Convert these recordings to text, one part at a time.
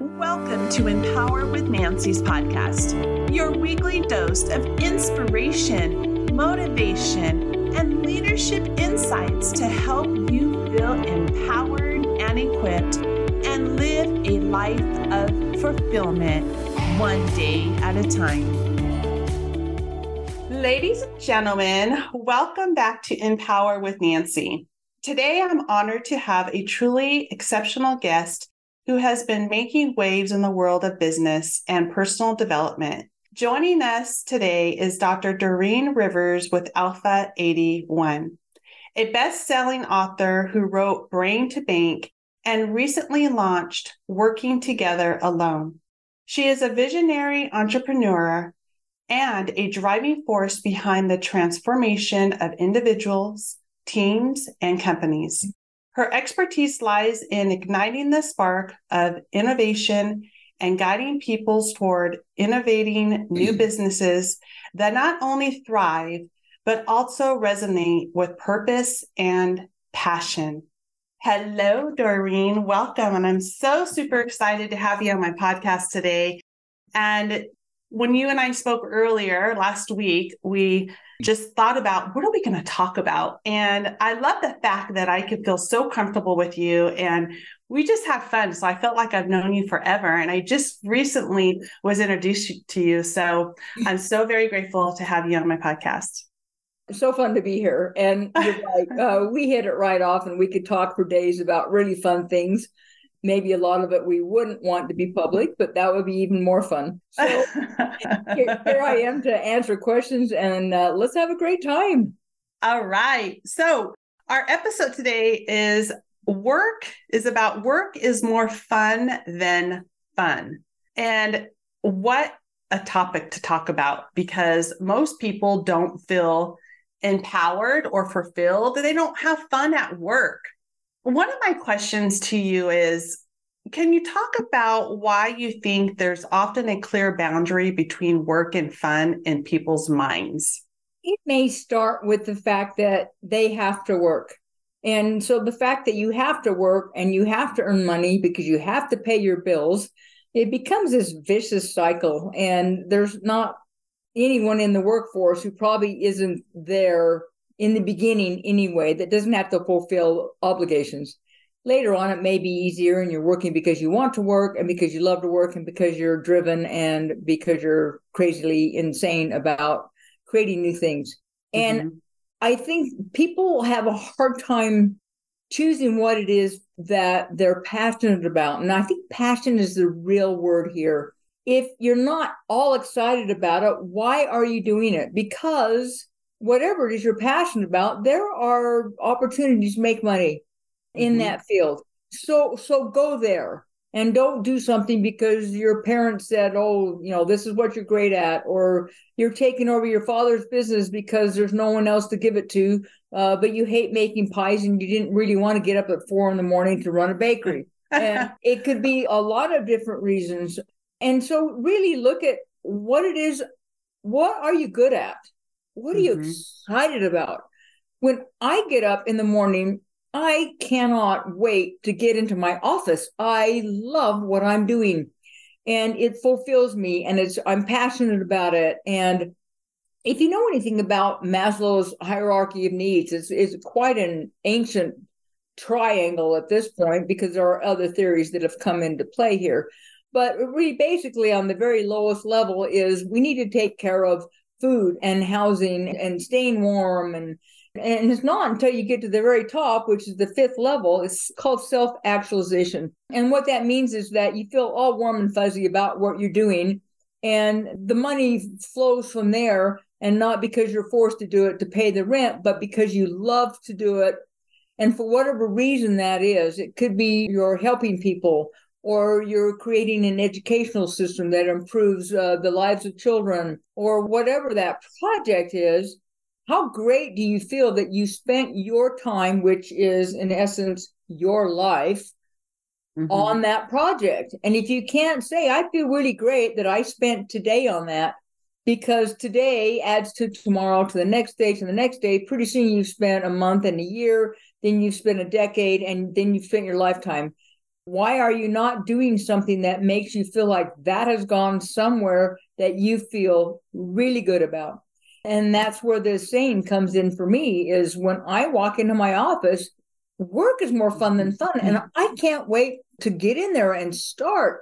Welcome to Empower with Nancy's podcast, your weekly dose of inspiration, motivation, and leadership insights to help you feel empowered and equipped and live a life of fulfillment one day at a time. Ladies and gentlemen, welcome back to Empower with Nancy. Today, I'm honored to have a truly exceptional guest who has been making waves in the world of business and personal development. Joining us today is Dr. Dorine Rivers with Alpha 81, a best selling author who wrote Brain to Bank and recently launched Working Together Alone. She is a visionary entrepreneur and a driving force behind the transformation of individuals, teams, and companies. Her expertise lies in igniting the spark of innovation and guiding people toward innovating new mm. businesses that not only thrive, but also resonate with purpose and passion. Hello, Dorine. Welcome. And I'm so super excited to have you on my podcast today. And when you and I spoke earlier last week, we just thought about what are we going to talk about? And I love the fact that I could feel so comfortable with you and we just have fun. So I felt like I've known you forever. And I just recently was introduced to you. So I'm so very grateful to have you on my podcast. So fun to be here. And you're right. Uh, we hit it right off, and we could talk for days about really fun things maybe a lot of it we wouldn't want to be public, but that would be even more fun. So here, here, I am to answer questions and uh, let's have a great time. All right. So our episode today is work is about work is more fun than fun. And what a topic to talk about because most people don't feel empowered or fulfilled. They don't have fun at work. One of my questions to you is Can you talk about why you think there's often a clear boundary between work and fun in people's minds? It may start with the fact that they have to work. And so the fact that you have to work and you have to earn money because you have to pay your bills, it becomes this vicious cycle. And there's not anyone in the workforce who probably isn't there in the beginning anyway that doesn't have to fulfill obligations. Later on it may be easier and you're working because you want to work and because you love to work and because you're driven and because you're crazily insane about creating new things. Mm-hmm. and i think people have a hard time choosing what it is that they're passionate about. And i think passion is the real word here. If you're not all excited about it why are you doing it? Because whatever it is you're passionate about, there are opportunities to make money in mm-hmm. that field. So so go there and don't do something because your parents said, "Oh, you know, this is what you're great at," or you're taking over your father's business because there's no one else to give it to. Uh, but you hate making pies and you didn't really want to get up at four in the morning to run a bakery. and it could be a lot of different reasons. And so, really look at what it is. What are you good at? What are mm-hmm. you excited about? When I get up in the morning, I cannot wait to get into my office. I love what I'm doing and it fulfills me and it's I'm passionate about it and if you know anything about Maslow's hierarchy of needs, it's, it's quite an ancient triangle at this point because there are other theories that have come into play here. But really, basically, on the very lowest level, is we need to take care of food and housing and staying warm and and it's not until you get to the very top, which is the fifth level, it's called self actualization. And what that means is that you feel all warm and fuzzy about what you're doing. And the money flows from there, and not because you're forced to do it to pay the rent, but because you love to do it. And for whatever reason that is, it could be you're helping people or you're creating an educational system that improves uh, the lives of children, or whatever that project is, how great do you feel that you spent your time, which is in essence your life, mm-hmm. on that project? And if you can't say, I feel really great that I spent today on that, because today adds to tomorrow, to the next day, to the next day, pretty soon you've spent a month and a year, then you've spent a decade, and then you've spent your lifetime Why are you not doing something that makes you feel like that has gone somewhere that you feel really good about? And that's where this saying comes in for me is when I walk into my office, work is more fun than fun. And I can't wait to get in there and start.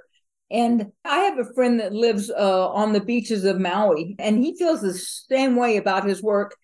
And I have a friend that lives uh, on the beaches of Maui, and he feels the same way about his work.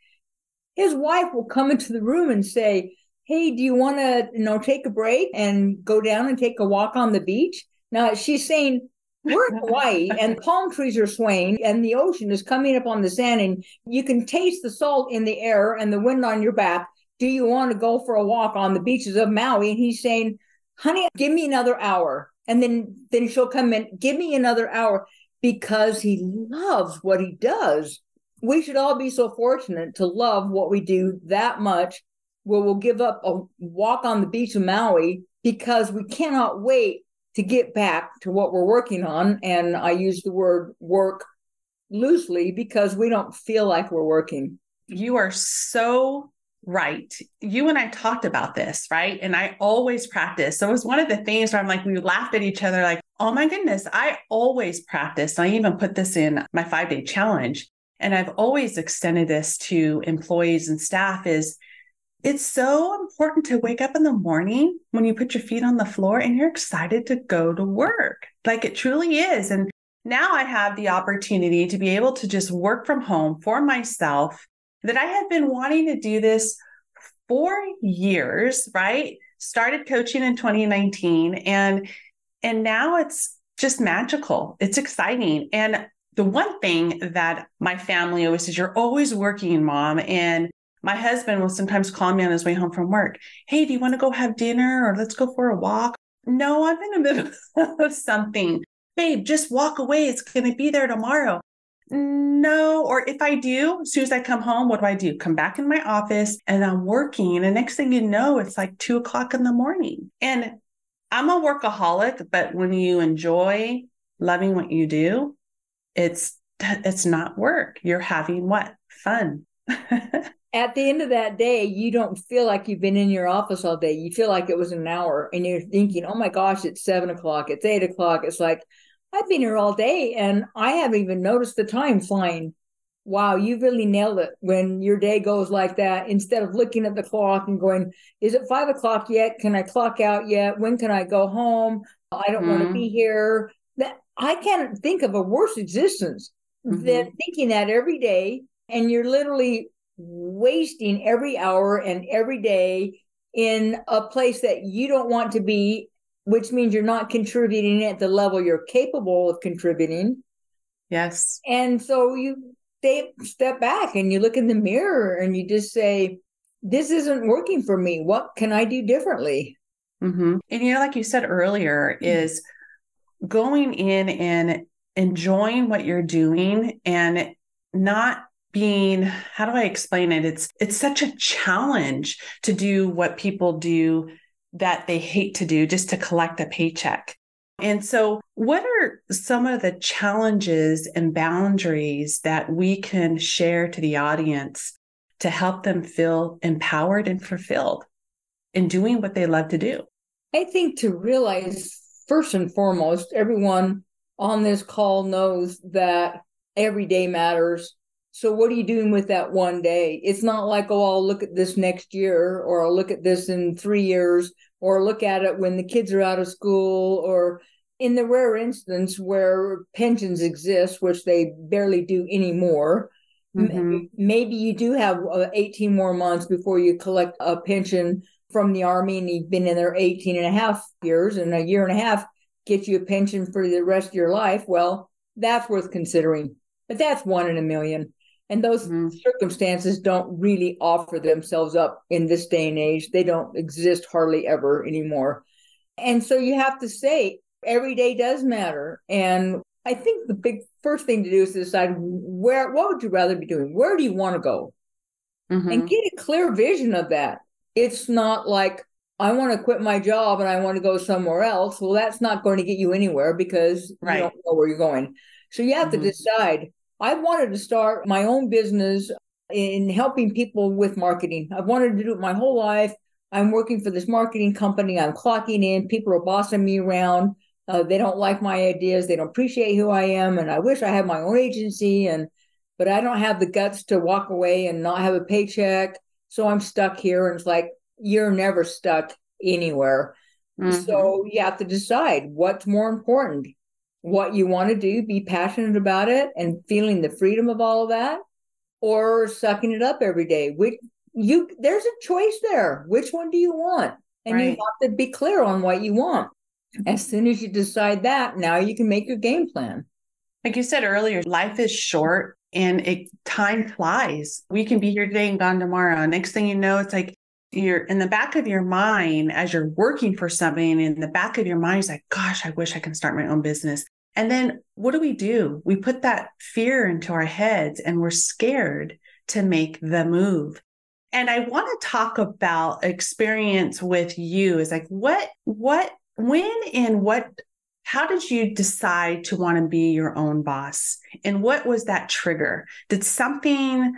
His wife will come into the room and say, Hey, do you want to, you know, take a break and go down and take a walk on the beach? Now she's saying, we're in Hawaii and palm trees are swaying and the ocean is coming up on the sand and you can taste the salt in the air and the wind on your back. Do you want to go for a walk on the beaches of Maui? And he's saying, honey, give me another hour. And then, then she'll come in, give me another hour because he loves what he does. We should all be so fortunate to love what we do that much where we'll give up a walk on the beach of Maui because we cannot wait to get back to what we're working on. And I use the word work loosely because we don't feel like we're working. You are so right. You and I talked about this, right? And I always practice. So it was one of the things where I'm like, we laughed at each other, like, oh my goodness, I always practice. I even put this in my five day challenge. And I've always extended this to employees and staff is it's so important to wake up in the morning when you put your feet on the floor and you're excited to go to work. Like it truly is. And now I have the opportunity to be able to just work from home for myself that I have been wanting to do this for years, right? Started coaching in 2019 and and now it's just magical. It's exciting. And the one thing that my family always says, you're always working, mom. And my husband will sometimes call me on his way home from work. Hey, do you want to go have dinner or let's go for a walk? No, I'm in the middle of something. Babe, just walk away. It's going to be there tomorrow. No, or if I do, as soon as I come home, what do I do? Come back in my office and I'm working. And next thing you know, it's like two o'clock in the morning. And I'm a workaholic, but when you enjoy loving what you do, it's it's not work. You're having what? Fun. At the end of that day, you don't feel like you've been in your office all day. You feel like it was an hour and you're thinking, oh my gosh, it's seven o'clock, it's eight o'clock. It's like, I've been here all day and I haven't even noticed the time flying. Wow, you really nailed it when your day goes like that. Instead of looking at the clock and going, is it five o'clock yet? Can I clock out yet? When can I go home? I don't mm-hmm. want to be here. That I can't think of a worse existence mm-hmm. than thinking that every day. And you're literally wasting every hour and every day in a place that you don't want to be, which means you're not contributing at the level you're capable of contributing. Yes. And so you they step back and you look in the mirror and you just say, this isn't working for me. What can I do differently? Mm-hmm. And you know, like you said earlier, is going in and enjoying what you're doing and not being how do i explain it? It's it's such a challenge to do what people do that they hate to do just to collect a paycheck. And so what are some of the challenges and boundaries that we can share to the audience to help them feel empowered and fulfilled in doing what they love to do? I think to realize first and foremost everyone on this call knows that every day matters so what are you doing with that one day? It's not like, oh, I'll look at this next year or I'll look at this in three years or look at it when the kids are out of school or in the rare instance where pensions exist, which they barely do anymore. Mm-hmm. Maybe you do have uh, 18 more months before you collect a pension from the army and you've been in there 18 and a half years and a year and a half gets you a pension for the rest of your life. Well, that's worth considering, but that's one in a million. And those mm-hmm. circumstances don't really offer themselves up in this day and age. They don't exist hardly ever anymore. And so you have to say every day does matter. And I think the big first thing to do is to decide where what would you rather be doing? Where do you want to go? Mm-hmm. And get a clear vision of that. It's not like I want to quit my job and I want to go somewhere else. Well, that's not going to get you anywhere because right. you don't know where you're going. So you have mm-hmm. to decide I wanted to start my own business in helping people with marketing. I've wanted to do it my whole life. I'm working for this marketing company. I'm clocking in. People are bossing me around. Uh, they don't like my ideas. They don't appreciate who I am. And I wish I had my own agency. And but I don't have the guts to walk away and not have a paycheck. So I'm stuck here. And it's like you're never stuck anywhere. Mm-hmm. So you have to decide what's more important, what you want to do, be passionate about it, and feeling the freedom of all of that, or sucking it up every day. Which you there's a choice there. Which one do you want? And right. you have to be clear on what you want. As soon as you decide that, now you can make your game plan. Like you said earlier, life is short and it time flies. We can be here today and gone tomorrow. Next thing you know, it's like you're in the back of your mind as you're working for something, in the back of your mind is like, gosh, I wish I can start my own business. And then what do we do? We put that fear into our heads and we're scared to make the move. And I want to talk about experience with you is like what what when and what how did you decide to want to be your own boss and what was that trigger did something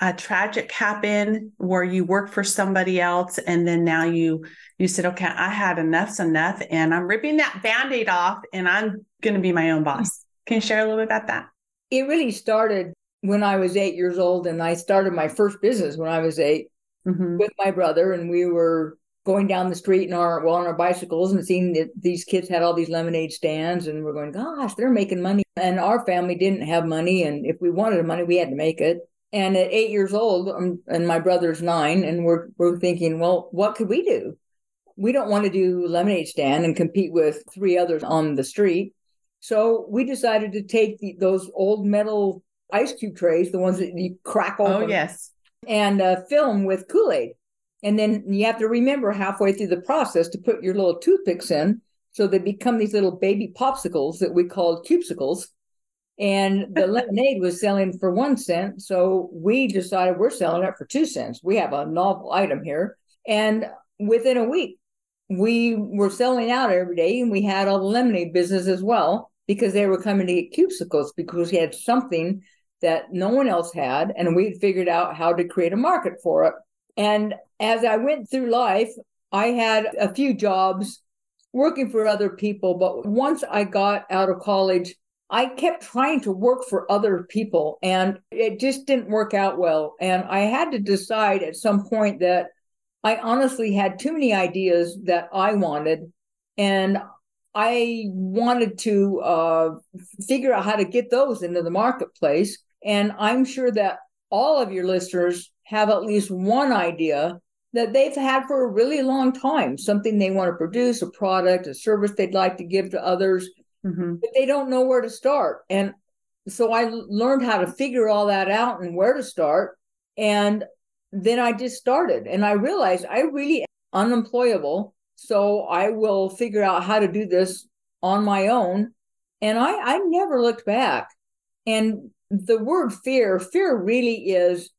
uh, tragic happen where you work for somebody else and then now you you said okay i had enough's enough and i'm ripping that band-aid off and i'm going to be my own boss. Can you share a little bit about that? It really started when i was eight years old and i started my first business when i was 8 mm-hmm. with my brother and we were going down the street in our well on our bicycles and seeing that these kids had all these lemonade stands and we're going gosh they're making money. And our family didn't have money and if we wanted money we had to make it and at eight years old um, and my brother's nine and we're we're thinking well what could we do we don't want to do lemonade stand and compete with three others on the street so we decided to take the, those old metal ice cube trays the ones that you crack open oh yes and uh, film with kool-aid and then you have to remember halfway through the process to put your little toothpicks in. So they become these little baby popsicles that we called cubesicles. And the lemonade was selling for one cent. So we decided we're selling it for two cents. We have a novel item here. And within a week, we were selling out every day and we had all the lemonade business as well because they were coming to get cubesicles because we had something that no one else had. And we had figured out how to create a market for it. And as I went through life, I had a few jobs working for other people. But once I got out of college, I kept trying to work for other people and it just didn't work out well. And I had to decide at some point that I honestly had too many ideas that I wanted. And I wanted to uh, figure out how to get those into the marketplace. And I'm sure that all of your listeners have at least one idea that they've had for a really long time something they want to produce a product a service they'd like to give to others mm-hmm. but they don't know where to start. And so i learned how to figure all that out and where to start. And then i just started. And i realized i really unemployable. So i will figure out how to do this on my own. And i i never looked back. And the word fear fear really is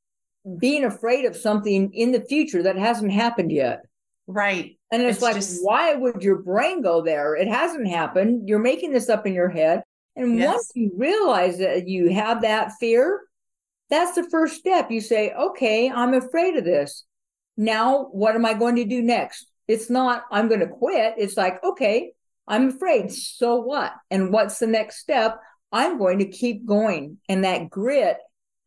being afraid of something in the future that hasn't happened yet. Right. And it's, it's like, just... why would your brain go there? It hasn't happened. You're making this up in your head. And yes. once you realize that you have that fear, that's the first step. You say, okay, I'm afraid of this. Now, what am I going to do next? It's not, I'm going to quit. It's like, okay, I'm afraid. So what? And what's the next step? I'm going to keep going. And that grit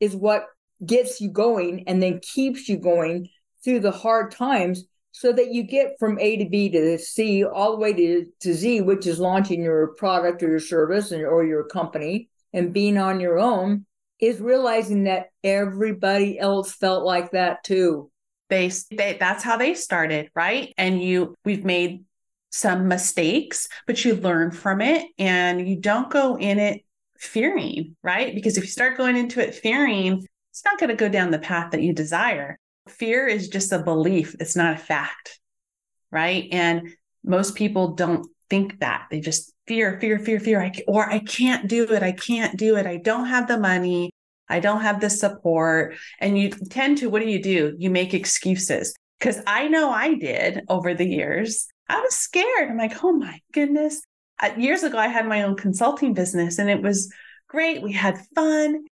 is what gets you going and then keeps you going through the hard times so that you get from A to B to C all the way to, to Z, which is launching your product or your service and, or your company and being on your own, is realizing that everybody else felt like that too. They, they that's how they started, right? And you we've made some mistakes, but you learn from it and you don't go in it fearing, right? Because if you start going into it fearing, it's not going to go down the path that you desire. Fear is just a belief, it's not a fact, right? And most people don't think that. They just fear, fear, fear, fear, I, or I can't do it. I can't do it. I don't have the money. I don't have the support. And you tend to, what do you do? You make excuses. Because I know I did over the years. I was scared. I'm like, oh my goodness. Uh, years ago, I had my own consulting business and it was great. We had fun.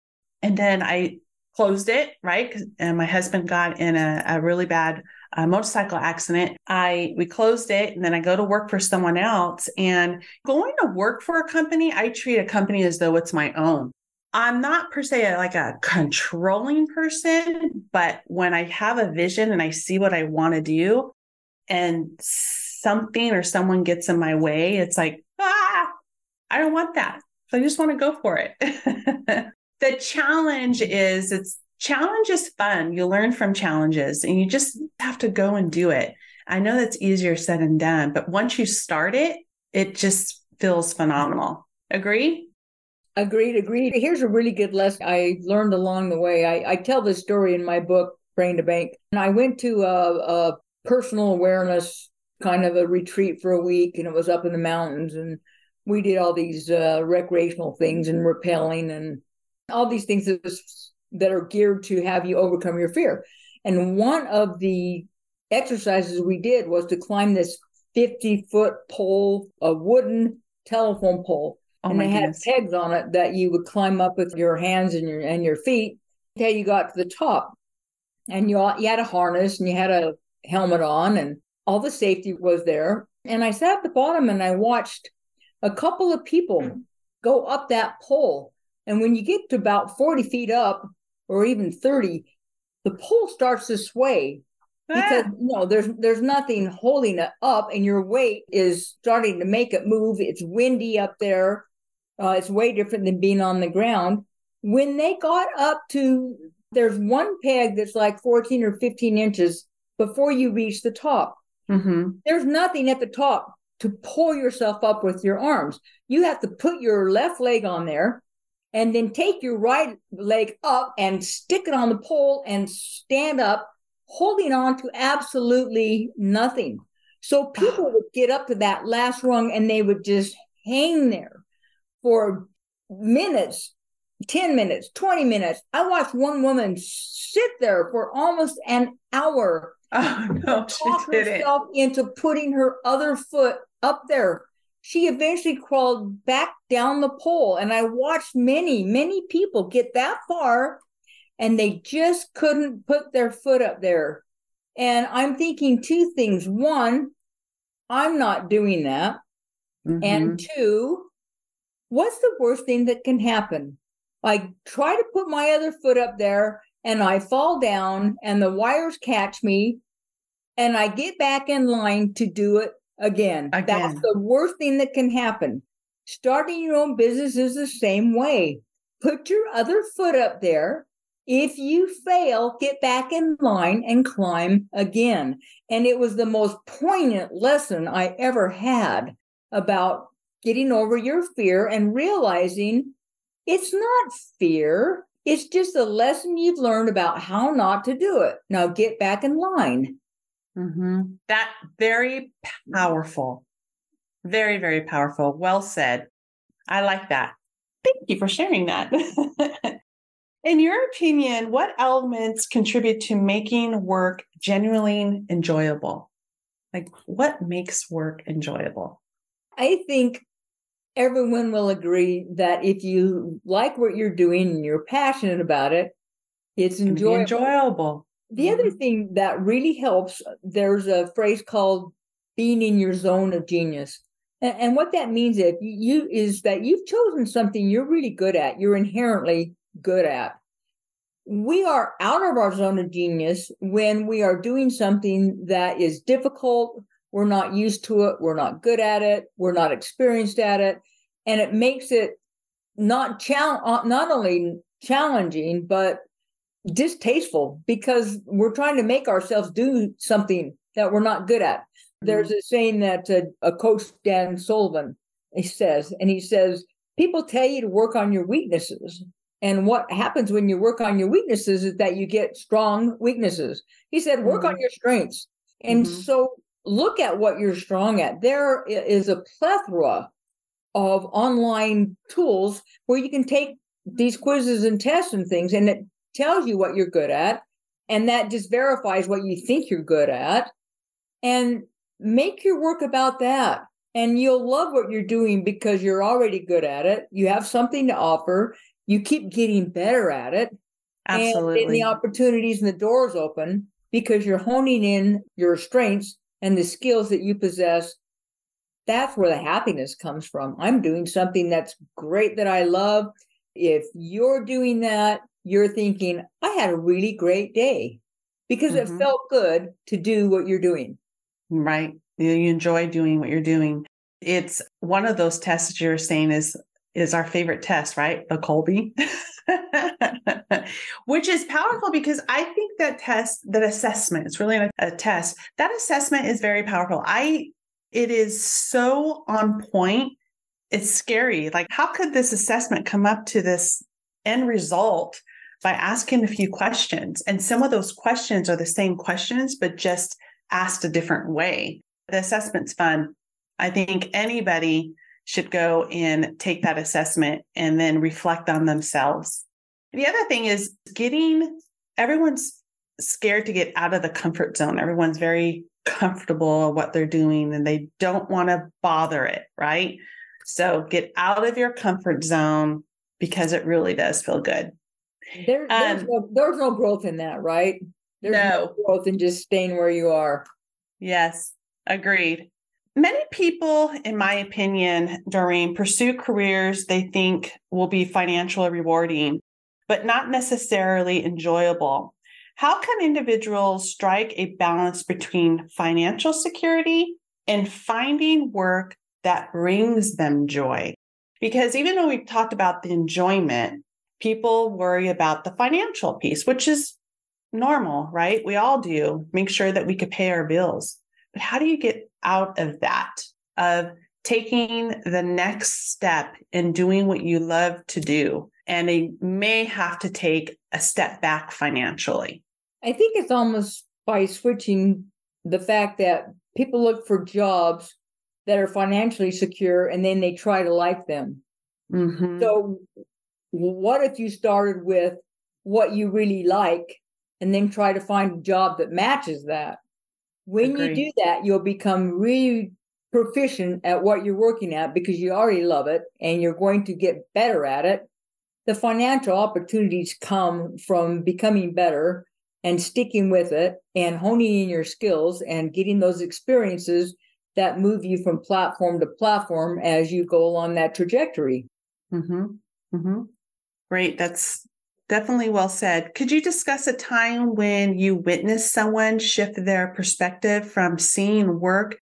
And then I closed it, right? And my husband got in a, a really bad a motorcycle accident. I we closed it and then I go to work for someone else. And going to work for a company, I treat a company as though it's my own. I'm not per se like a controlling person, but when I have a vision and I see what I want to do and something or someone gets in my way, it's like, ah, I don't want that. So I just want to go for it. the challenge is it's challenge is fun. You learn from challenges and you just have to go and do it. I know that's easier said than done, but once you start it, it just feels phenomenal. Agree? Agreed, agreed. Here's a really good lesson I learned along the way. I, I tell this story in my book, Brain to Bank. And I went to a, a personal awareness kind of a retreat for a week, and it was up in the mountains. And we did all these uh, recreational things and rappelling and all these things that, was, that are geared to have you overcome your fear. And one of the exercises we did was to climb this 50 foot pole, a wooden telephone pole. Oh and they goodness. had pegs on it that you would climb up with your hands and your and your feet until you got to the top. And you, you had a harness and you had a helmet on and all the safety was there. And I sat at the bottom and I watched a couple of people go up that pole. And when you get to about 40 feet up or even 30, the pole starts to sway because ah. you know there's there's nothing holding it up and your weight is starting to make it move it's windy up there uh, it's way different than being on the ground when they got up to there's one peg that's like 14 or 15 inches before you reach the top mm-hmm. there's nothing at the top to pull yourself up with your arms. You have to put your left leg on there and then take your right leg up and stick it on the pole and stand up, holding on to absolutely nothing. So people would get up to that last rung and they would just hang there for minutes 10 minutes, 20 minutes. I watched one woman sit there for almost an hour Oh no, she didn't. herself into putting her other foot up there. She eventually crawled back down the pole, and I watched many, many people get that far, and they just couldn't put their foot up there. And I'm thinking two things: one, I'm not doing that, mm-hmm. and two, what's the worst thing that can happen? I try to put my other foot up there and I fall down and the wires catch me and I get back in line to do it again. again. That's the worst thing that can happen. Starting your own business is the same way. Put your other foot up there. If you fail, get back in line and climb again. And it was the most poignant lesson I ever had about getting over your fear and realizing it's not fear. It's just a lesson you've learned about how not to do it. Now get back in line. Mm-hmm. That very powerful. Very, very powerful. Well said. I like that. Thank you for sharing that. In your opinion, what elements contribute to making work genuinely enjoyable? Like, what makes work enjoyable? I think everyone will agree that if you like what you're doing and you're passionate about it, it's enjoyable. enjoyable. The other mm-hmm. thing that really helps, there's a phrase called being in your zone of genius. And, and what that means if you is that you've chosen something you're really good at, you're inherently good at. We are out of our zone of genius when we are doing something that is difficult, we're not used to it, we're not good at it, we're not experienced at it, and it makes it not chal- uh, not only challenging but distasteful because we're trying to make ourselves do something that we're not good at. Mm-hmm. There's a saying that uh, a coach, Dan Sullivan, he says, and he says, people tell you to work on your weaknesses. And what happens when you work on your weaknesses is that you get strong weaknesses. He said, work mm-hmm. on your strengths. And mm-hmm. so look at what you're strong at. There is a plethora of online tools where you can take these quizzes and tests and things, and it tells you what you're good at and that just verifies what you think you're good at and make your work about that and you'll love what you're doing because you're already good at it you have something to offer you keep getting better at it absolutely and, the opportunities and the doors open because you're honing in your strengths and the skills that you possess. That's where the happiness comes from. I'm doing something that's great that I love. If you're doing that, you're thinking, I had a really great day because mm-hmm. it felt good to do what you're doing. Right. You enjoy doing what you're doing. It's one of those tests that you're saying is is our favorite test, right? The Kolbe. Which is powerful because I think that test, that assessment, it's really a, a test. That assessment is very powerful. I it is so on point. It's scary. Like, how could this assessment come up to this end result by asking a few questions? And some of those questions are the same questions, but just asked a different way. The assessment's fun. I think anybody should go and take that assessment and then reflect on themselves. The other thing is getting everyone's scared to get out of the comfort zone. Everyone's very comfortable what they're doing and they don't want to bother it, right? So get out of your comfort zone because it really does feel good. There, there's, um, no, there's no growth in that, right? There's no. no growth in just staying where you are. Yes, agreed. Many people, in my opinion, during pursue careers they think will be financially rewarding, but not necessarily enjoyable. How can individuals strike a balance between financial security and finding work that brings them joy? Because even though we've talked about the enjoyment, people worry about the financial piece, which is normal, right? We all do. Make sure that we could pay our bills. But how do you get out of that, of taking the next step in doing what you love to do? And they may have to take a step back financially. I think it's almost by switching the fact that people look for jobs that are financially secure and then they try to like them. Mm-hmm. So, what if you started with what you really like and then try to find a job that matches that? When Agreed. you do that, you'll become really proficient at what you're working at because you already love it and you're going to get better at it. The financial opportunities come from becoming better and sticking with it and honing in your skills and getting those experiences that move you from platform to platform as you go along that trajectory. Mm-hmm. Mm-hmm. Great. That's Definitely well said. Could you discuss a time when you witnessed someone shift their perspective from seeing work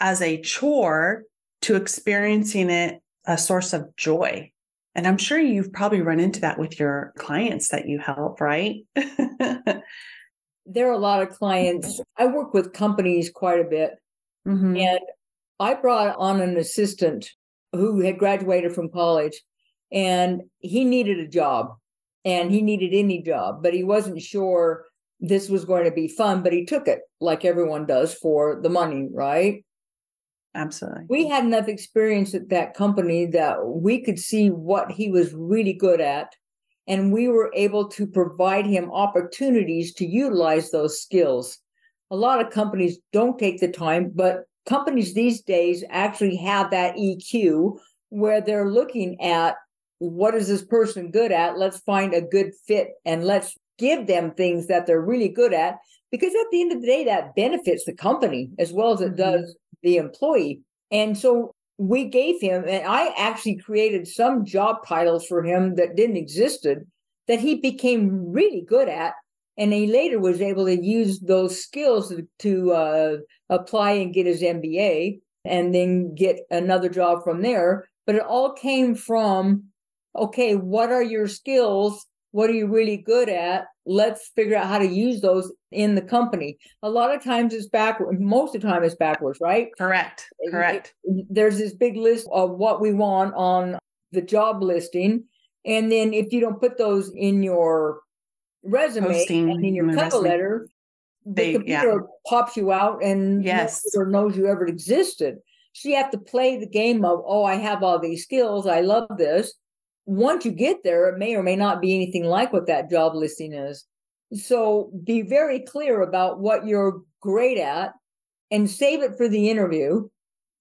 as a chore to experiencing it a source of joy? And I'm sure you've probably run into that with your clients that you help, right? there are a lot of clients. I work with companies quite a bit. Mm-hmm. And I brought on an assistant who had graduated from college and he needed a job and he needed any job, but he wasn't sure this was going to be fun, but he took it like everyone does for the money, right? Absolutely. We had enough experience at that company that we could see what he was really good at. And we were able to provide him opportunities to utilize those skills. A lot of companies don't take the time, but companies these days actually have that EQ where they're looking at what is this person good at? Let's find a good fit and let's give them things that they're really good at. Because at the end of the day, that benefits the company as well as it mm-hmm. does the employee. And so we gave him, and I actually created some job titles for him that didn't existed that he became really good at. And he later was able to use those skills to uh, apply and get his MBA and then get another job from there. But it all came from okay, what are your skills? What are you really good at? Let's figure out how to use those in the company. A lot of times it's backward. Most of the time it's backwards, right? Correct. Correct. There's this big list of what we want on the job listing. And then if you don't put those in your resume Posting and in your cover letter, they, the computer yeah. pops you out and yes. or knows you ever existed. So you have to play the game of, oh, I have all these skills. I love this once you get there, it may or may not be anything like what that job listing is. So be very clear about what you're great at and save it for the interview.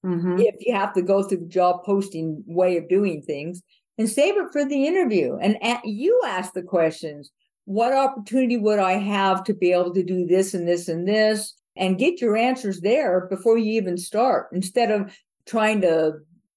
Mm-hmm. If you have to go through the job posting way of doing things and save it for the interview and at, you ask the questions. what opportunity would I have to be able to do this and this and this? And get your answers there before you even start instead of trying to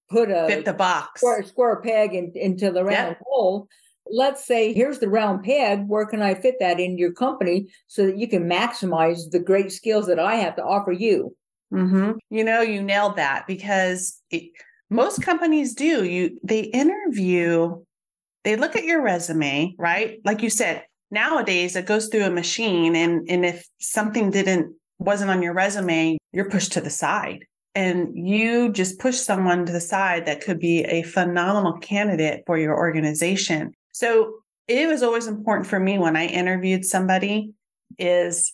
put a fit the box square, square peg in, into the round yep. hole. Let's say, here's the round peg. Where can I fit that in your company so that you can maximize the great skills that I have to offer you? Mm-hmm. You know, you nailed that because it, most companies do. You they interview, they look at your resume, right? Like you said, nowadays it goes through a machine, and and if something didn't wasn't on your resume, you're pushed to the side and you just push someone to the side that could be a phenomenal candidate for your organization. So it was always important for me when I interviewed somebody is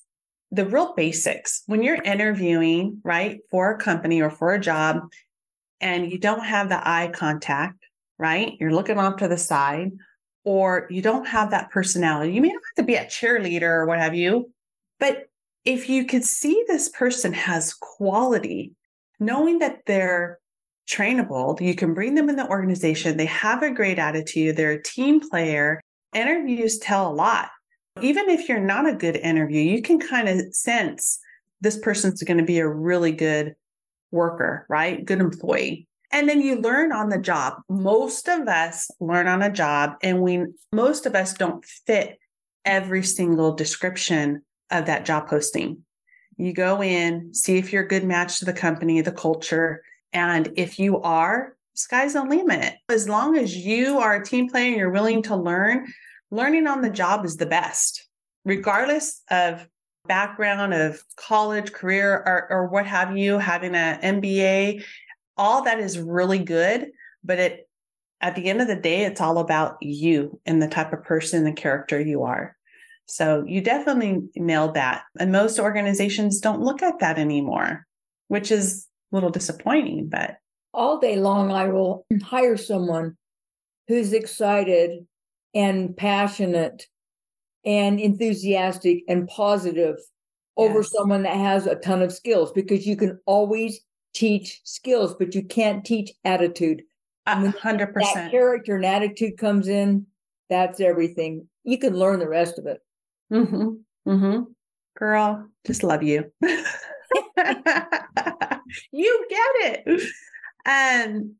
the real basics. When you're interviewing, right, for a company or for a job and you don't have the eye contact, right? You're looking off to the side or you don't have that personality. You may not have to be a cheerleader or what have you, but if you could see this person has quality knowing that they're trainable, you can bring them in the organization, they have a great attitude, they're a team player. Interviews tell a lot. Even if you're not a good interview, you can kind of sense this person's going to be a really good worker, right? Good employee. And then you learn on the job. Most of us learn on a job, and we most of us don't fit every single description of that job posting. You go in, see if you're a good match to the company, the culture. And if you are, sky's the limit. As long as you are a team player and you're willing to learn, learning on the job is the best, regardless of background of college, career, or, or what have you, having an MBA, all that is really good. But it at the end of the day, it's all about you and the type of person and character you are. So you definitely nailed that. And most organizations don't look at that anymore, which is a little disappointing, but all day long I will mm. hire someone who's excited and passionate and enthusiastic and positive yes. over someone that has a ton of skills because you can always teach skills, but you can't teach attitude. A hundred percent. Character and attitude comes in. That's everything. You can learn the rest of it. Mm-hmm. Mm-hmm. Girl, just love you. you get it. And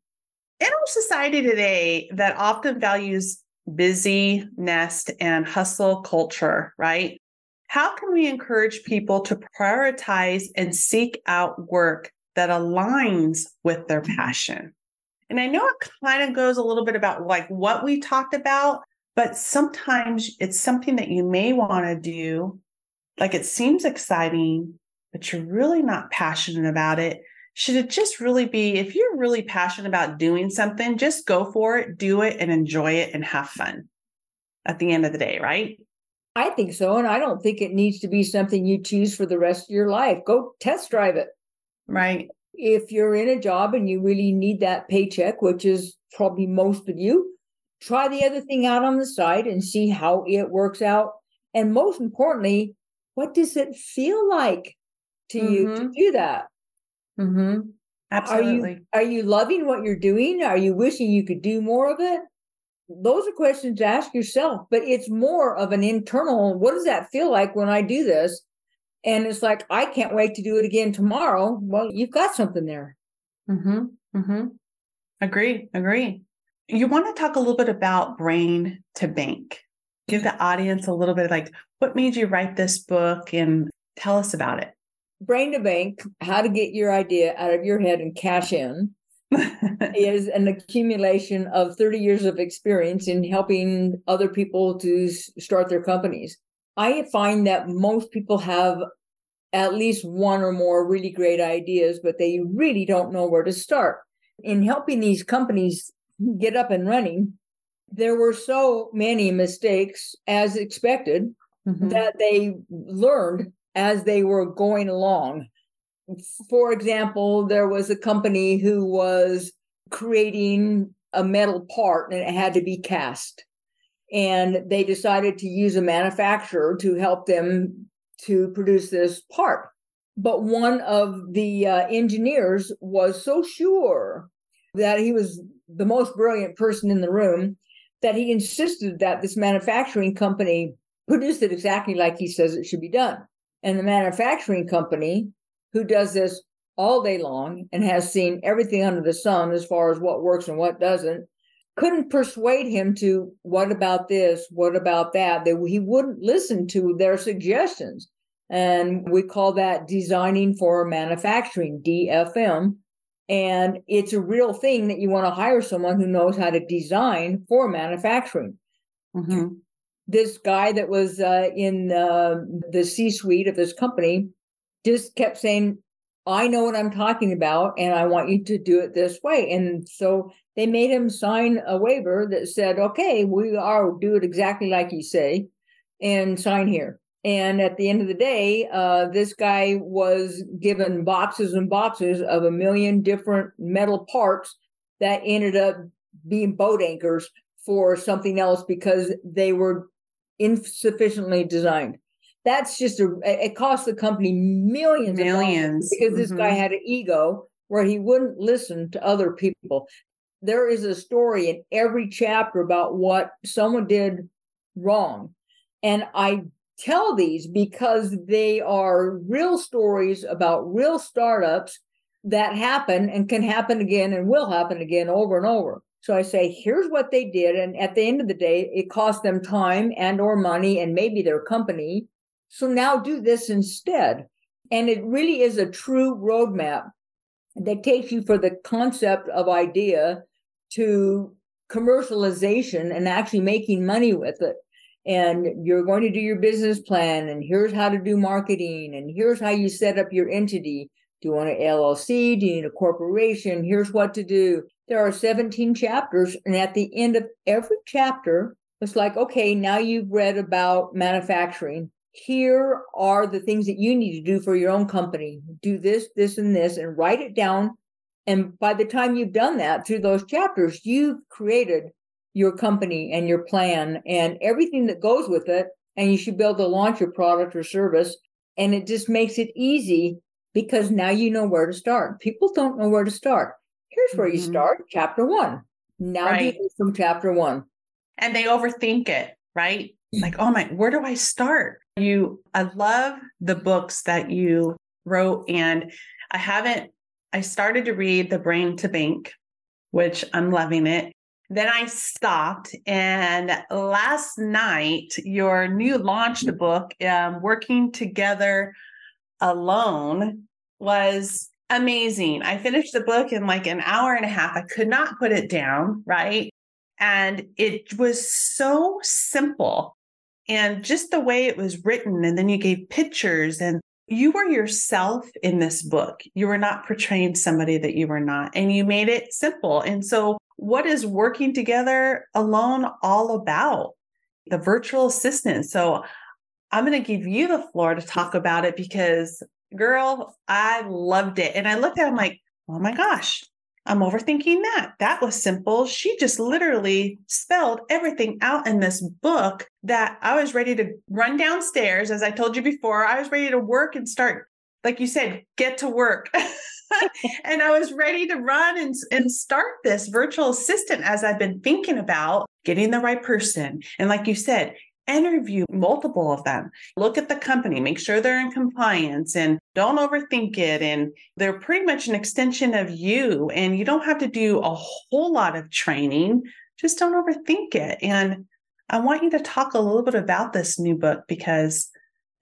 in our society today that often values busy nest and hustle culture, right? How can we encourage people to prioritize and seek out work that aligns with their passion? And I know it kind of goes a little bit about like what we talked about, but sometimes it's something that you may want to do. Like it seems exciting, but you're really not passionate about it. Should it just really be if you're really passionate about doing something, just go for it, do it, and enjoy it and have fun at the end of the day, right? I think so. And I don't think it needs to be something you choose for the rest of your life. Go test drive it. Right. If you're in a job and you really need that paycheck, which is probably most of you, try the other thing out on the side and see how it works out. And most importantly, what does it feel like to mm-hmm. you to mm-hmm. do that? Mm-hmm. Absolutely. Are you, are you loving what you're doing? Are you wishing you could do more of it? Those are questions to ask yourself, but it's more of an internal what does that feel like when I do this? And it's like, I can't wait to do it again tomorrow. Well, you've got something there. Mm-hmm. Mm-hmm. Agree. Agree. You want to talk a little bit about Brain to Bank. Give the audience a little bit like what made you write this book and tell us about it. Brain to Bank, how to get your idea out of your head and cash in, is an accumulation of 30 years of experience in helping other people to start their companies. I find that most people have at least one or more really great ideas, but they really don't know where to start. In helping these companies get up and running, there were so many mistakes as expected mm-hmm. that they learned as they were going along. For example, there was a company who was creating a metal part and it had to be cast. And they decided to use a manufacturer to help them to produce this part. But one of the uh, engineers was so sure that he was the most brilliant person in the room that he insisted that this manufacturing company produce it exactly like he says it should be done. And the manufacturing company, who does this all day long and has seen everything under the sun as far as what works and what doesn't, couldn't persuade him to what about this, what about that. That he wouldn't listen to their suggestions. And we call that designing for manufacturing, DFM. And it's a real thing that you want to hire someone who knows how to design for manufacturing. Mm-hmm. This guy that was uh, in uh, the C suite of this company just kept saying, I know what I'm talking about, and I want you to do it this way. And so they made him sign a waiver that said, okay, we are do it exactly like you say, and sign here. And at the end of the day, uh, this guy was given boxes and boxes of a million different metal parts that ended up being boat anchors for something else because they were insufficiently designed. That's just a, it cost the company millions, millions because mm-hmm. this guy mm-hmm. had an ego where he wouldn't listen to other people. There is a story in every chapter about what someone did wrong. And I tell these because they are real stories about real startups that happen and can happen again and will happen again over and over. So I say, here's what they did. And at the end of the day, it cost them time and or money and maybe their company. So now do this instead. And it really is a true roadmap that takes you for the concept of idea to commercialization and actually making money with it and you're going to do your business plan and here's how to do marketing and here's how you set up your entity. Do you want an llc do you need a corporation? Here's what to do. There are 17 chapters and at the end of every chapter it's like okay now you've read about manufacturing. Here are the things that you need to do for your own company. Do this this and this and write it down. And by the time you've done that through those chapters you've created your company and your plan and everything that goes with it. And you should be able to launch your product or service. And it just makes it easy because now you know where to start. People don't know where to start. Here's where mm-hmm. you start chapter one. Now right. do from chapter one. And they overthink it, right? Like, oh my, where do I start? You, I love the books that you wrote. And I haven't, I started to read The Brain to Bank, which I'm loving it. Then I stopped. And last night, your new launched book, um, Working Together Alone, was amazing. I finished the book in like an hour and a half. I could not put it down, right? And it was so simple. And just the way it was written, and then you gave pictures, and you were yourself in this book. You were not portraying somebody that you were not, and you made it simple. And so what is working together alone all about? The virtual assistant. So I'm going to give you the floor to talk about it because, girl, I loved it. And I looked at it, I'm like, oh my gosh, I'm overthinking that. That was simple. She just literally spelled everything out in this book that I was ready to run downstairs. As I told you before, I was ready to work and start, like you said, get to work. and I was ready to run and, and start this virtual assistant as I've been thinking about getting the right person. And like you said, interview multiple of them. Look at the company, make sure they're in compliance and don't overthink it. And they're pretty much an extension of you. And you don't have to do a whole lot of training, just don't overthink it. And I want you to talk a little bit about this new book because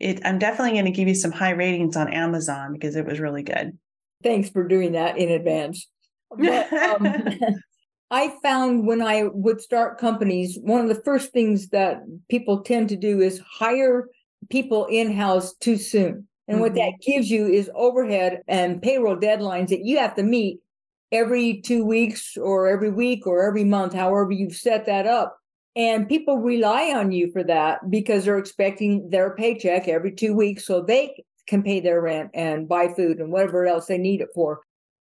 it, I'm definitely going to give you some high ratings on Amazon because it was really good. Thanks for doing that in advance. But, um, I found when I would start companies, one of the first things that people tend to do is hire people in house too soon. And mm-hmm. what that mm-hmm. gives you is overhead and payroll deadlines that you have to meet every two weeks or every week or every month, however you've set that up. And people rely on you for that because they're expecting their paycheck every two weeks. So they can pay their rent and buy food and whatever else they need it for.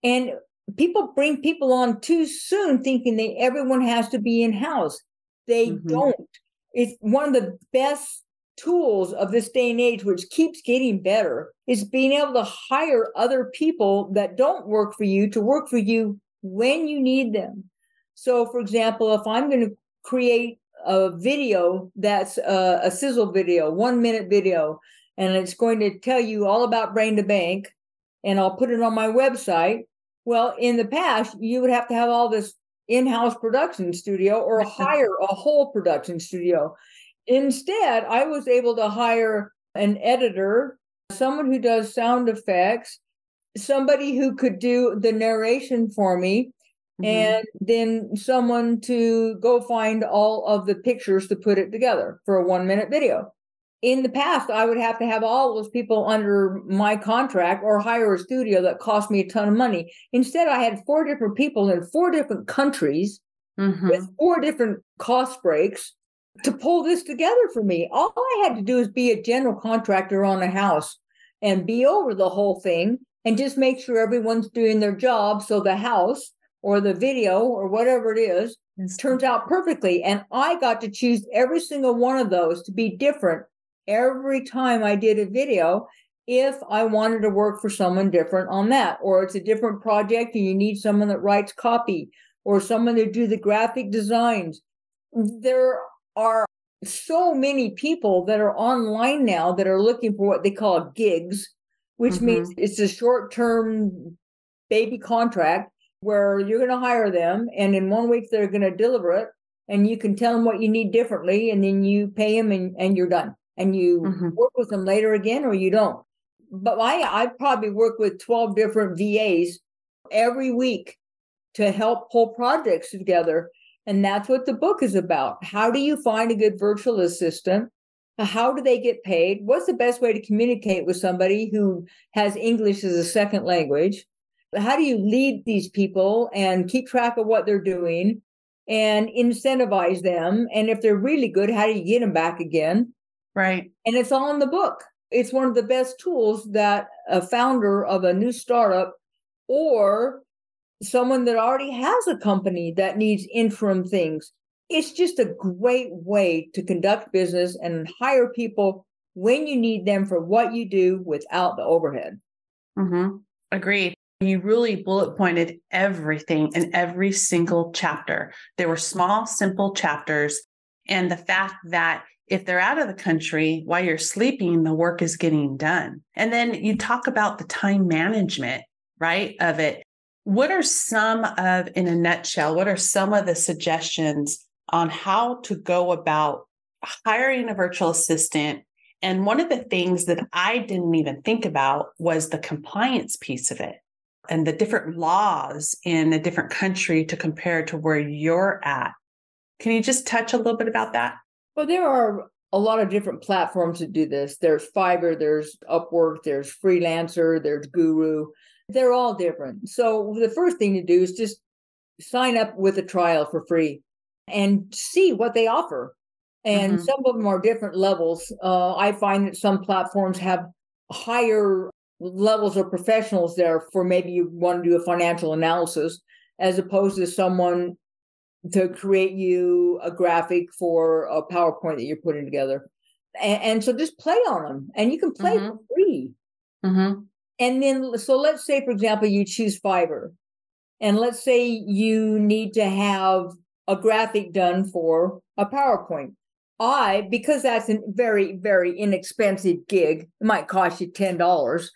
And people bring people on too soon thinking that everyone has to be in house. They mm-hmm. don't. It's one of the best tools of this day and age, which keeps getting better, is being able to hire other people that don't work for you to work for you when you need them. So, for example, if I'm going to create a video that's a, a sizzle video, one minute video, and it's going to tell you all about Brain to Bank, and I'll put it on my website. Well, in the past, you would have to have all this in house production studio or hire a whole production studio. Instead, I was able to hire an editor, someone who does sound effects, somebody who could do the narration for me, mm-hmm. and then someone to go find all of the pictures to put it together for a one minute video. In the past, I would have to have all those people under my contract or hire a studio that cost me a ton of money. Instead, I had four different people in four different countries mm-hmm. with four different cost breaks to pull this together for me. All I had to do is be a general contractor on a house and be over the whole thing and just make sure everyone's doing their job so the house or the video or whatever it is turns out perfectly. And I got to choose every single one of those to be different every time I did a video if I wanted to work for someone different on that, or it's a different project and you need someone that writes copy or someone to do the graphic designs. There are so many people that are online now that are looking for what they call gigs, which mm-hmm. means it's a short term baby contract where you're going to hire them and in one week they're going to deliver it and you can tell them what you need differently and then you pay them and, and you're done and you mm-hmm. work with them later again or you don't but i i probably work with 12 different vas every week to help pull projects together and that's what the book is about. How do you find a good virtual assistant? How do they get paid? What's the best way to communicate with somebody who has English as a second language? How do you lead these people and keep track of what they're doing and incentivize them? And if they're really good, how do you get them back again? Right. And it's all in the book. It's one of the best tools that a founder of a new startup or someone that already has a company that needs interim things. It's just a great way to conduct business and hire people when you need them for what you do without the overhead. Mm-hmm. Agreed. You really bullet pointed everything in every single chapter. There were small, simple chapters. And the fact that if they're out of the country while you're sleeping, the work is getting done. And then you talk about the time management, right? Of it. What are some of, in a nutshell, what are some of the suggestions on how to go about hiring a virtual assistant? And one of the things that I didn't even think about was the compliance piece of it and the different laws in a different country to compare to where you're at. Can you just touch a little bit about that? Well, there are a lot of different platforms to do this. There's Fiverr, there's Upwork, there's Freelancer, there's Guru. They're all different. So the first thing to do is just sign up with a trial for free and see what they offer. And mm-hmm. some of them are different levels. Uh, I find that some platforms have higher levels of professionals there for maybe you want to do a financial analysis as opposed to someone to create you a graphic for a PowerPoint that you're putting together. And, and so just play on them and you can play mm-hmm. for free. Mm-hmm. And then, so let's say, for example, you choose Fiverr, and let's say you need to have a graphic done for a PowerPoint. I, because that's a very, very inexpensive gig, it might cost you $10.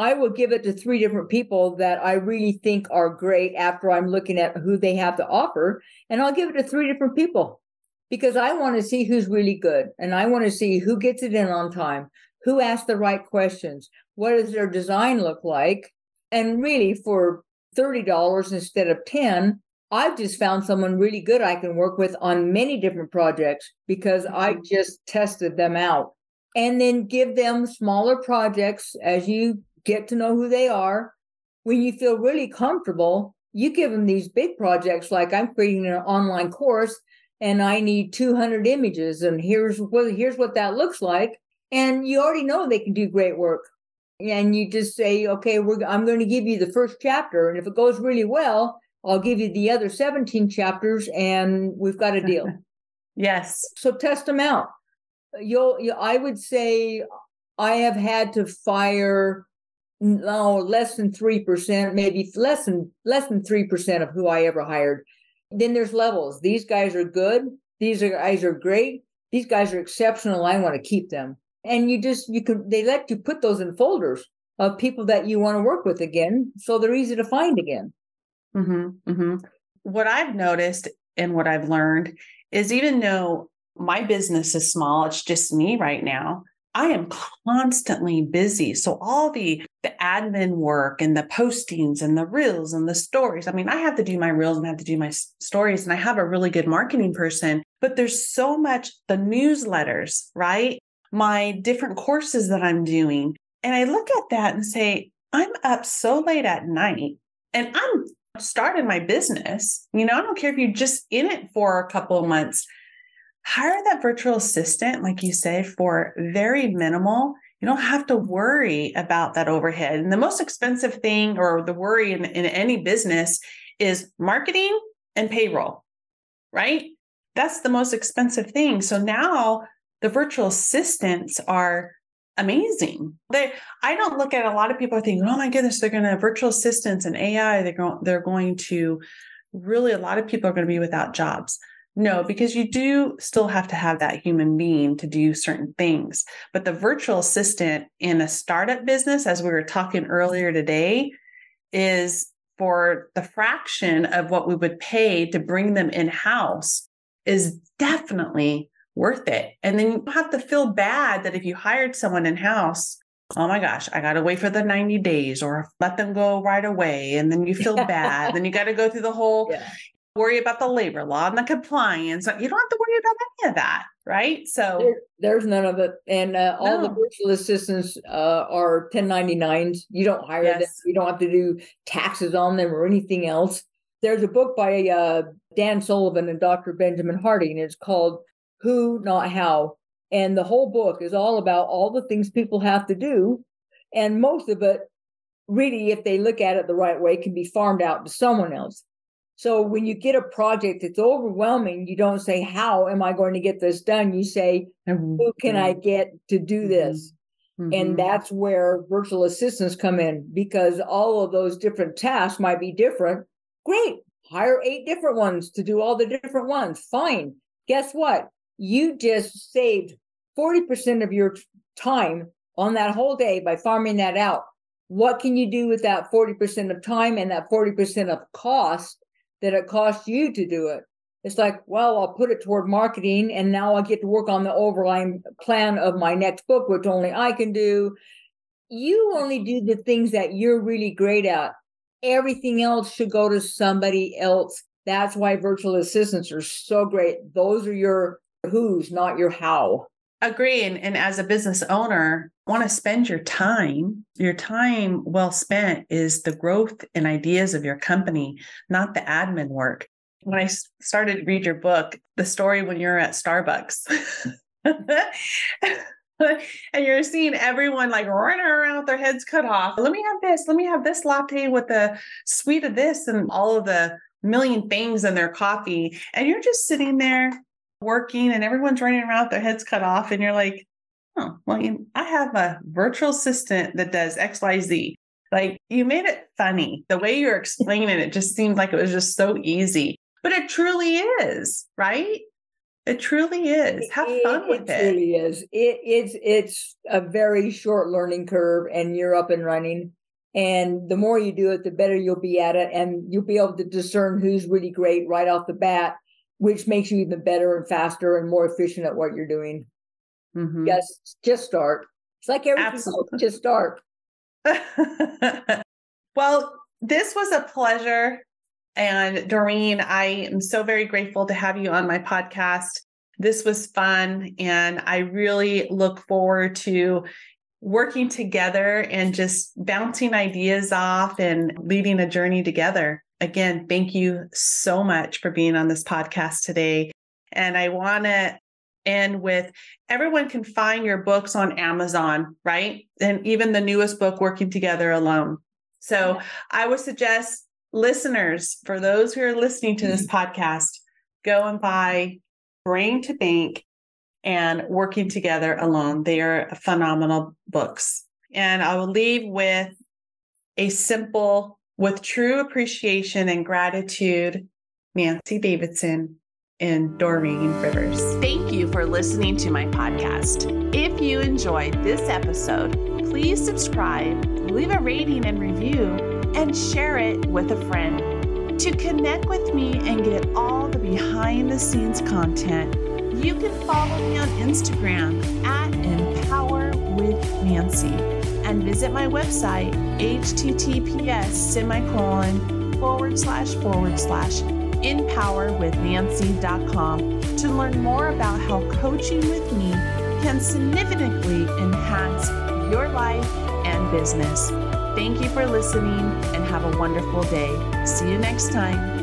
I will give it to three different people that I really think are great after I'm looking at who they have to offer. And I'll give it to three different people because I want to see who's really good and I want to see who gets it in on time, who asks the right questions, what does their design look like? And really, for $30 instead of 10, I've just found someone really good I can work with on many different projects because I mm-hmm. just tested them out. And then give them smaller projects as you get to know who they are. When you feel really comfortable, you give them these big projects like I'm creating an online course and I need 200 images and here's what here's what that looks like and you already know they can do great work and you just say, okay, we're, I'm going to give you the first chapter. And if it goes really well, I'll give you the other 17 chapters and we've got a deal. yes. So test them out. You'll, you, I would say I have had to fire no less than 3%, maybe less than less than 3% of who I ever hired. Then there's levels. These guys are good These guys are great. These guys are exceptional. I want to keep them. And you just, you can, they let you put those in folders of people that you want to work with again. So they're easy to find again. Mm-hmm, mm-hmm. What I've noticed and what I've learned is even though my business is small, it's just me right now. I am constantly busy. So all the the admin work and the postings and the reels and the stories. I mean, I have to do my reels and I have to do my stories and I have a really good marketing person, but there's so much the newsletters, right? My different courses that I'm doing. And I look at that and say, I'm up so late at night and I'm starting my business. You know, I don't care if you're just in it for a couple of months hire that virtual assistant, like you say, for very minimal. You don't have to worry about that overhead. And the most expensive thing or the worry in, in any business is marketing and payroll, right? That's the most expensive thing. So now the virtual assistants are amazing. They I don't look at a lot of people are thinking, oh my goodness, they're gonna virtual assistants and AI, they're going they're going to really a lot of people are going to be without jobs. No, because you do still have to have that human being to do certain things. But the virtual assistant in a startup business, as we were talking earlier today, is for the fraction of what we would pay to bring them in house, is definitely worth it. And then you have to feel bad that if you hired someone in house, oh my gosh, I got to wait for the 90 days or let them go right away. And then you feel bad. then you got to go through the whole, yeah worry about the labor law and the compliance. You don't have to worry about any of that, right? So there, there's none of it. And uh, all no. the virtual assistants uh, are 1099s. You don't hire yes. them. You don't have to do taxes on them or anything else. There's a book by uh, Dan Sullivan and Dr. Benjamin Hardy, and it's called Who, Not How. And the whole book is all about all the things people have to do. And most of it, really, if they look at it the right way, can be farmed out to someone else. So when you get a project that's overwhelming, you don't say, How am I going to get this done? You say, Who can I get to do this? Mm-hmm. And that's where virtual assistants come in because all of those different tasks might be different. Great. Hire eight different ones to do all the different ones. Fine. Guess what? You just saved 40% of your time on that whole day by farming that out. What can you do with that 40% of time and that 40% of cost that it costs you to do it. It's like, well, I'll put it toward marketing and now I get to work on the overlying plan of my next book, which only I can do. You only do the things that you're really great at. Everything else should go to somebody else. That's why virtual assistants are so great. Those are your who's, not your how. Agree. And, and as a business owner, want to spend your time. Your time well spent is the growth and ideas of your company, not the admin work. When I started to read your book, the story when you're at Starbucks. and you're seeing everyone like running around with their heads cut off. Let me have this. Let me have this latte with the sweet of this and all of the million things in their coffee. And you're just sitting there working and everyone's running around with their heads cut off. And you're like, oh, well, you, I have a virtual assistant that does XYZ. Like you made it funny. The way you're explaining it just seemed like it was just so easy. But it truly is, right? It truly is. Have fun with it. It really is. It, it's it's a very short learning curve, and you're up and running. And the more you do it, the better you'll be at it, and you'll be able to discern who's really great right off the bat which makes you even better and faster and more efficient at what you're doing. Mm-hmm. Yes, just start. It's like everything Absolutely. just start. well, this was a pleasure. And Dorine, I am so very grateful to have you on my podcast. This was fun. And I really look forward to working together and just bouncing ideas off and leading a journey together again, thank you so much for being on this podcast today. And I want to end with everyone can find your books on Amazon, right? And even the newest book, Working Together Alone. So yeah. I would suggest listeners, for those who are listening to this mm-hmm. podcast, go and buy Brain to Bank and Working Together Alone. They are phenomenal books. And I will leave with a simple with true appreciation and gratitude, Nancy Davidson, and Dorine Rivers. Thank you for listening to my podcast. If you enjoyed this episode, please subscribe, leave a rating and review, and share it with a friend. To connect with me and get all the behind the scenes content, you can follow me on Instagram at Empower with Nancy and visit my website, https semicolon forward slash forward slash empowerwithnancy.com to learn more about how coaching with me can significantly enhance your life and business. Thank you for listening and have a wonderful day. See you next time.